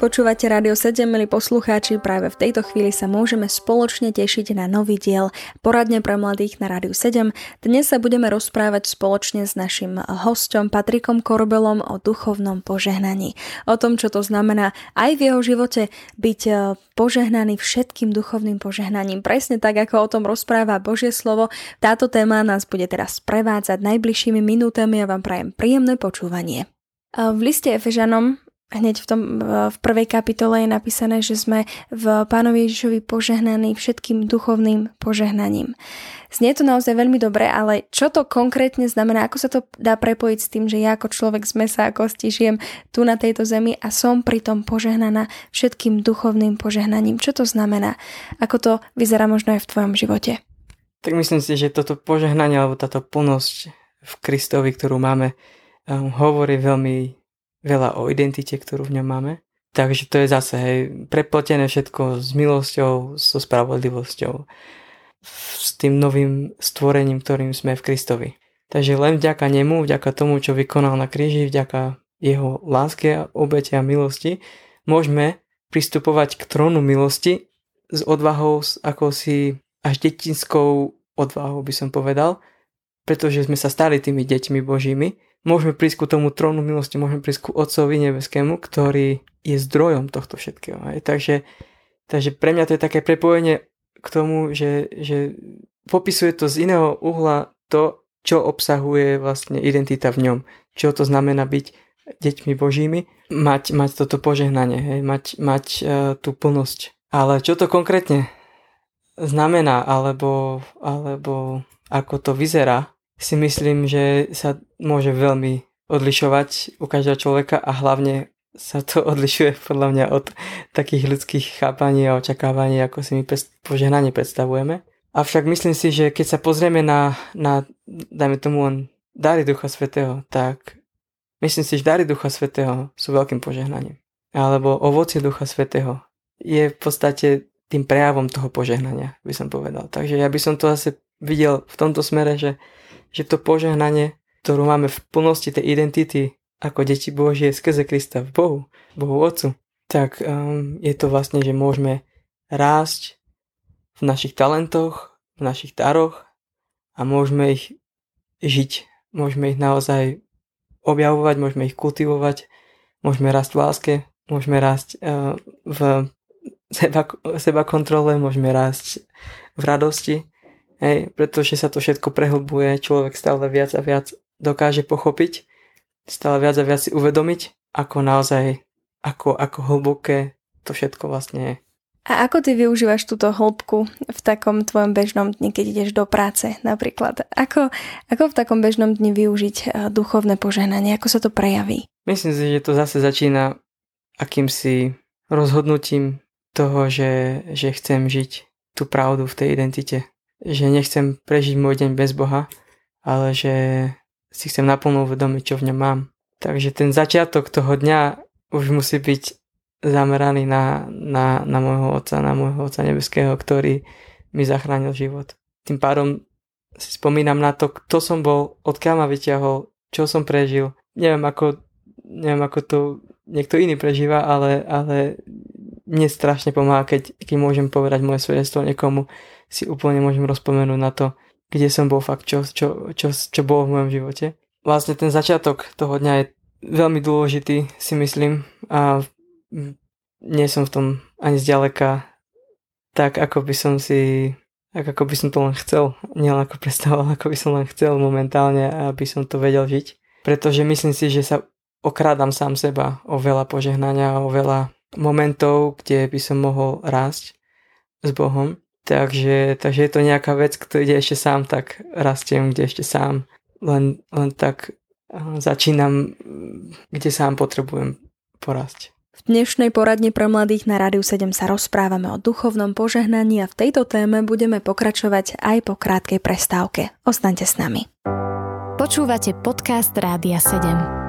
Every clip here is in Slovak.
Počúvate Rádio 7, milí poslucháči, práve v tejto chvíli sa môžeme spoločne tešiť na nový diel Poradne pre mladých na Rádiu 7. Dnes sa budeme rozprávať spoločne s našim hostom Patrikom Korbelom o duchovnom požehnaní. O tom, čo to znamená aj v jeho živote byť e, požehnaný všetkým duchovným požehnaním. Presne tak, ako o tom rozpráva Božie slovo. Táto téma nás bude teraz prevádzať najbližšími minútami a vám prajem príjemné počúvanie. V liste Efežanom Hneď v, tom, v prvej kapitole je napísané, že sme v Pánovi Ježišovi požehnaní všetkým duchovným požehnaním. Znie to naozaj veľmi dobre, ale čo to konkrétne znamená, ako sa to dá prepojiť s tým, že ja ako človek z mesa a kosti žijem tu na tejto zemi a som pritom požehnaná všetkým duchovným požehnaním. Čo to znamená? Ako to vyzerá možno aj v tvojom živote? Tak myslím si, že toto požehnanie alebo táto plnosť v Kristovi, ktorú máme, um, hovorí veľmi veľa o identite, ktorú v ňom máme. Takže to je zase hej, prepletené všetko s milosťou, so spravodlivosťou, s tým novým stvorením, ktorým sme v Kristovi. Takže len vďaka nemu, vďaka tomu, čo vykonal na kríži, vďaka jeho láske, obete a milosti, môžeme pristupovať k trónu milosti s odvahou, ako si až detinskou odvahou by som povedal, pretože sme sa stali tými deťmi Božími môžeme prísť ku tomu trónu milosti, môžeme prísť ku Otcovi nebeskému, ktorý je zdrojom tohto všetkého. Aj. Takže, takže pre mňa to je také prepojenie k tomu, že, že popisuje to z iného uhla to, čo obsahuje vlastne identita v ňom. Čo to znamená byť deťmi Božími, mať, mať toto požehnanie, hej, mať, mať uh, tú plnosť. Ale čo to konkrétne znamená, alebo, alebo ako to vyzerá, si myslím, že sa môže veľmi odlišovať u každého človeka a hlavne sa to odlišuje podľa mňa od takých ľudských chápaní a očakávaní, ako si my požehnanie predstavujeme. Avšak myslím si, že keď sa pozrieme na, na dajme tomu len dary Ducha Svetého, tak myslím si, že dary Ducha Svetého sú veľkým požehnaním. Alebo ovocie Ducha Svetého je v podstate tým prejavom toho požehnania, by som povedal. Takže ja by som to asi videl v tomto smere, že že to požehnanie, ktorú máme v plnosti tej identity ako deti Božie skrze Krista v Bohu, Bohu Otcu, tak um, je to vlastne, že môžeme rásť v našich talentoch, v našich daroch a môžeme ich žiť. Môžeme ich naozaj objavovať, môžeme ich kultivovať, môžeme rásť v láske, môžeme rásť uh, v seba, seba kontrole, môžeme rásť v radosti Hej, pretože sa to všetko prehlbuje, človek stále viac a viac dokáže pochopiť, stále viac a viac si uvedomiť, ako naozaj, ako, ako hlboké to všetko vlastne je. A ako ty využívaš túto hĺbku v takom tvojom bežnom dni, keď ideš do práce napríklad? Ako, ako v takom bežnom dni využiť eh, duchovné požehnanie? Ako sa to prejaví? Myslím si, že to zase začína akýmsi rozhodnutím toho, že, že chcem žiť tú pravdu v tej identite že nechcem prežiť môj deň bez Boha, ale že si chcem naplno uvedomiť, čo v ňom mám. Takže ten začiatok toho dňa už musí byť zameraný na, na, na môjho Otca, na môjho Otca Nebeského, ktorý mi zachránil život. Tým pádom si spomínam na to, kto som bol, odkiaľ ma vyťahol, čo som prežil. Neviem, ako, neviem, ako to niekto iný prežíva, ale, ale mne strašne pomáha, keď, keď môžem povedať moje svedectvo niekomu, si úplne môžem rozpomenúť na to, kde som bol fakt, čo, čo, čo, čo bolo v mojom živote. Vlastne ten začiatok toho dňa je veľmi dôležitý, si myslím, a nie som v tom ani zďaleka tak, ako by som si tak ako by som to len chcel, nielen ako predstavoval, ako by som len chcel momentálne, aby som to vedel žiť. Pretože myslím si, že sa okrádam sám seba o veľa požehnania, o veľa momentov, kde by som mohol rásť s Bohom. Takže, takže je to nejaká vec, kde ešte sám tak rastiem, kde ešte sám len, len tak začínam, kde sám potrebujem porásť. V dnešnej poradni pre mladých na Rádiu 7 sa rozprávame o duchovnom požehnaní a v tejto téme budeme pokračovať aj po krátkej prestávke. Ostaňte s nami. Počúvate podcast Rádia 7.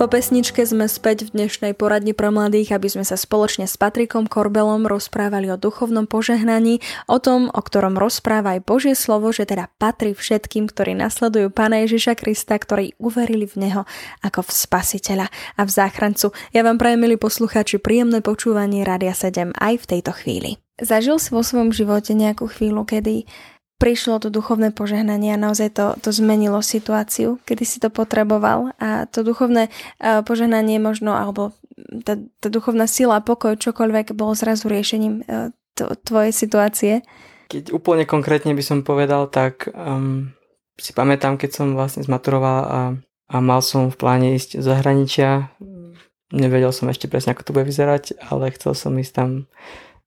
Po pesničke sme späť v dnešnej poradni pro mladých, aby sme sa spoločne s Patrikom Korbelom rozprávali o duchovnom požehnaní, o tom, o ktorom rozpráva aj Božie slovo, že teda patrí všetkým, ktorí nasledujú Pána Ježiša Krista, ktorí uverili v Neho ako v Spasiteľa a v záchrancu. Ja vám prajem, milí poslucháči, príjemné počúvanie Rádia 7 aj v tejto chvíli. Zažil si vo svojom živote nejakú chvíľu, kedy prišlo to duchovné požehnanie a naozaj to, to zmenilo situáciu, kedy si to potreboval a to duchovné uh, požehnanie možno, alebo tá, tá duchovná sila, pokoj, čokoľvek bolo zrazu riešením to, tvojej situácie. Keď úplne konkrétne by som povedal, tak um, si pamätám, keď som vlastne zmaturoval a, a mal som v pláne ísť do zahraničia. Nevedel som ešte presne, ako to bude vyzerať, ale chcel som ísť tam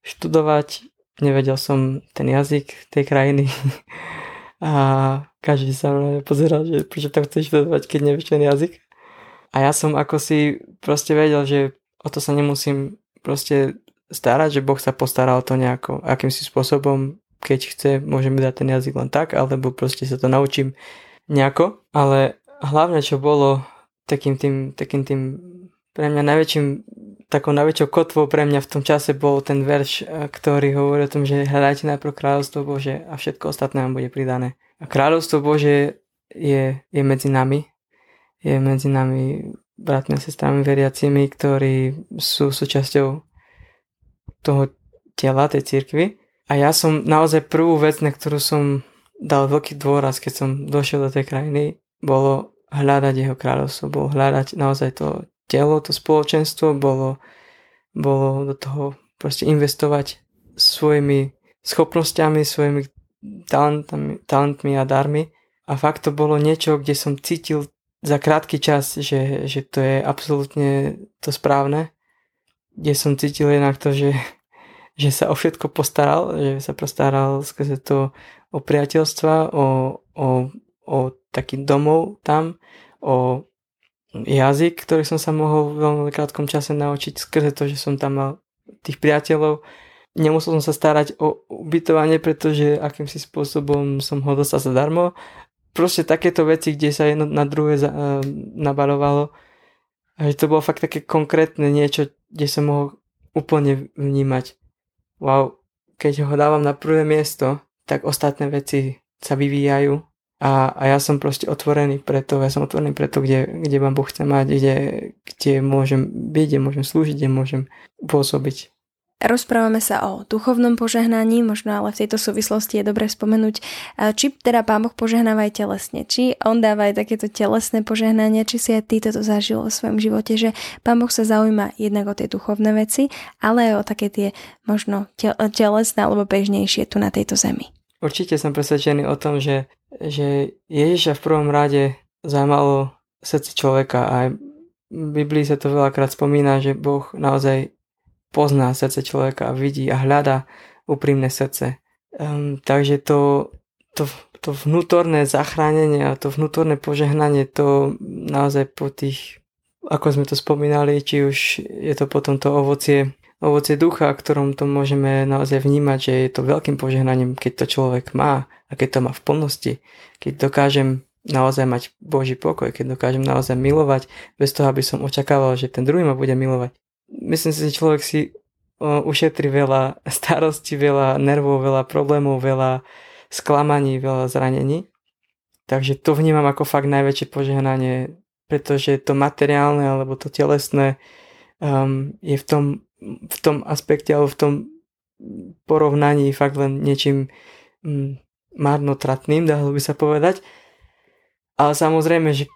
študovať nevedel som ten jazyk tej krajiny a každý sa mňa pozeral, že prečo to chceš študovať, keď nevieš ten jazyk. A ja som ako si proste vedel, že o to sa nemusím proste starať, že Boh sa postará o to nejako, akým si spôsobom, keď chce, môžeme dať ten jazyk len tak, alebo proste sa to naučím nejako. Ale hlavne, čo bolo takým tým, takým tým pre mňa najväčším takou najväčšou kotvou pre mňa v tom čase bol ten verš, eh, ktorý hovorí o tom, že hľadajte najprv kráľovstvo Bože a všetko ostatné vám bude pridané. A kráľovstvo Bože je, je medzi nami, je medzi nami bratmi a sestrami veriacimi, ktorí sú súčasťou toho tela, tej cirkvy. A ja som naozaj prvú vec, na ktorú som dal veľký dôraz, keď som došiel do tej krajiny, bolo hľadať jeho kráľovstvo, bolo hľadať naozaj to telo, to spoločenstvo, bolo, bolo do toho proste investovať svojimi schopnosťami, svojimi talentami, talentmi a darmi. A fakt to bolo niečo, kde som cítil za krátky čas, že, že to je absolútne to správne. Kde som cítil jednak to, že, že sa o všetko postaral, že sa postaral skrze to o priateľstva, o, o, o taký domov tam, o jazyk, ktorý som sa mohol v veľmi krátkom čase naučiť skrze to, že som tam mal tých priateľov. Nemusel som sa starať o ubytovanie, pretože akýmsi spôsobom som ho dostal zadarmo. Proste takéto veci, kde sa jedno na druhé za, uh, nabalovalo. A že to bolo fakt také konkrétne niečo, kde som mohol úplne vnímať. Wow, keď ho dávam na prvé miesto, tak ostatné veci sa vyvíjajú a, a ja som proste otvorený pre to, ja som otvorený pre to, kde, kde vám Boh chce mať, kde, kde môžem byť, kde môžem slúžiť, kde môžem pôsobiť. Rozprávame sa o duchovnom požehnaní, možno ale v tejto súvislosti je dobre spomenúť, či teda Pán Boh požehnáva aj telesne, či On dáva aj takéto telesné požehnanie, či si aj ty toto zažil vo svojom živote, že Pán Boh sa zaujíma jednak o tie duchovné veci, ale aj o také tie možno telesné alebo bežnejšie tu na tejto zemi. Určite som presvedčený o tom, že, že Ježiša v prvom rade zaujímalo srdce človeka a v Biblii sa to veľakrát spomína, že Boh naozaj pozná srdce človeka a vidí a hľada úprimné srdce. Um, takže to, to, to vnútorné zachránenie a to vnútorné požehnanie, to naozaj po tých, ako sme to spomínali, či už je to potom to ovocie ovoce ducha, ktorom to môžeme naozaj vnímať, že je to veľkým požehnaním, keď to človek má a keď to má v plnosti, keď dokážem naozaj mať Boží pokoj, keď dokážem naozaj milovať bez toho, aby som očakával, že ten druhý ma bude milovať. Myslím si, že človek si ušetri veľa starostí, veľa nervov, veľa problémov, veľa sklamaní, veľa zranení. Takže to vnímam ako fakt najväčšie požehnanie, pretože to materiálne alebo to telesné um, je v tom v tom aspekte alebo v tom porovnaní fakt len niečím mm, marnotratným, dalo by sa povedať. Ale samozrejme, že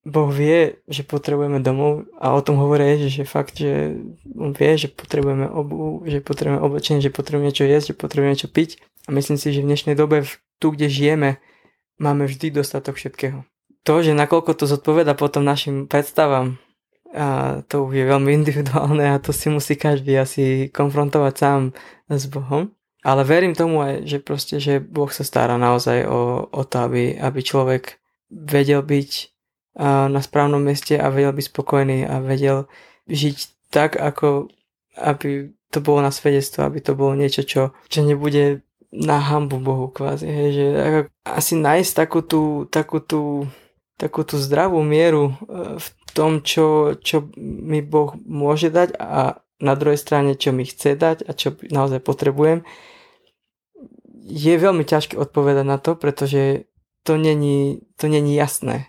Boh vie, že potrebujeme domov a o tom hovorí že fakt, že on vie, že potrebujeme obu, že potrebujeme oblečenie, že potrebujeme niečo jesť, že potrebujeme niečo piť a myslím si, že v dnešnej dobe tu, kde žijeme, máme vždy dostatok všetkého. To, že nakoľko to zodpoveda potom našim predstavám, a to je veľmi individuálne a to si musí každý asi konfrontovať sám s Bohom. Ale verím tomu aj, že proste, že Boh sa stará naozaj o, o to, aby, aby človek vedel byť na správnom mieste a vedel byť spokojný a vedel žiť tak, ako aby to bolo na svedectvo, aby to bolo niečo, čo, čo nebude na hambu Bohu kvázi. Hej, že asi nájsť takú tú, takú tú takú tú zdravú mieru e, v tom, čo, čo mi Boh môže dať a na druhej strane, čo mi chce dať a čo naozaj potrebujem, je veľmi ťažké odpovedať na to, pretože to není, to není jasné.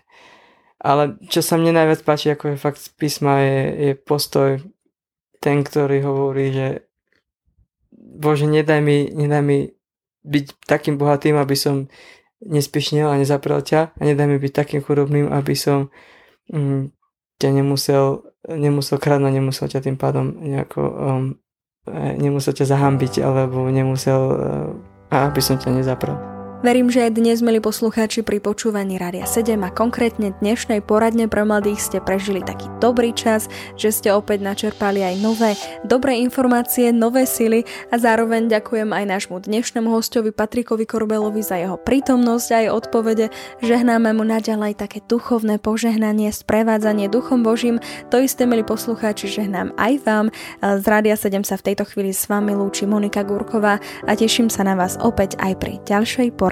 Ale čo sa mne najviac páči, ako je fakt z písma, je, je postoj ten, ktorý hovorí, že Bože, nedaj mi, nedaj mi byť takým bohatým, aby som nespišnil a nezaprel ťa a nedaj mi byť takým chudobným, aby som mm, ťa nemusel, nemusel kradnúť, nemusel ťa tým pádom nejako um, e, nemusel ťa zahambiť alebo nemusel uh, aby som ťa nezaprel. Verím, že aj dnes, milí poslucháči, pri počúvaní Rádia 7 a konkrétne dnešnej poradne pre mladých ste prežili taký dobrý čas, že ste opäť načerpali aj nové, dobré informácie, nové sily a zároveň ďakujem aj nášmu dnešnému hostovi Patrikovi Korbelovi za jeho prítomnosť a aj odpovede. Žehnáme mu naďalej také duchovné požehnanie, sprevádzanie Duchom Božím. To isté, milí poslucháči, žehnám aj vám. Z Rádia 7 sa v tejto chvíli s vami lúči Monika Gurková a teším sa na vás opäť aj pri ďalšej poradne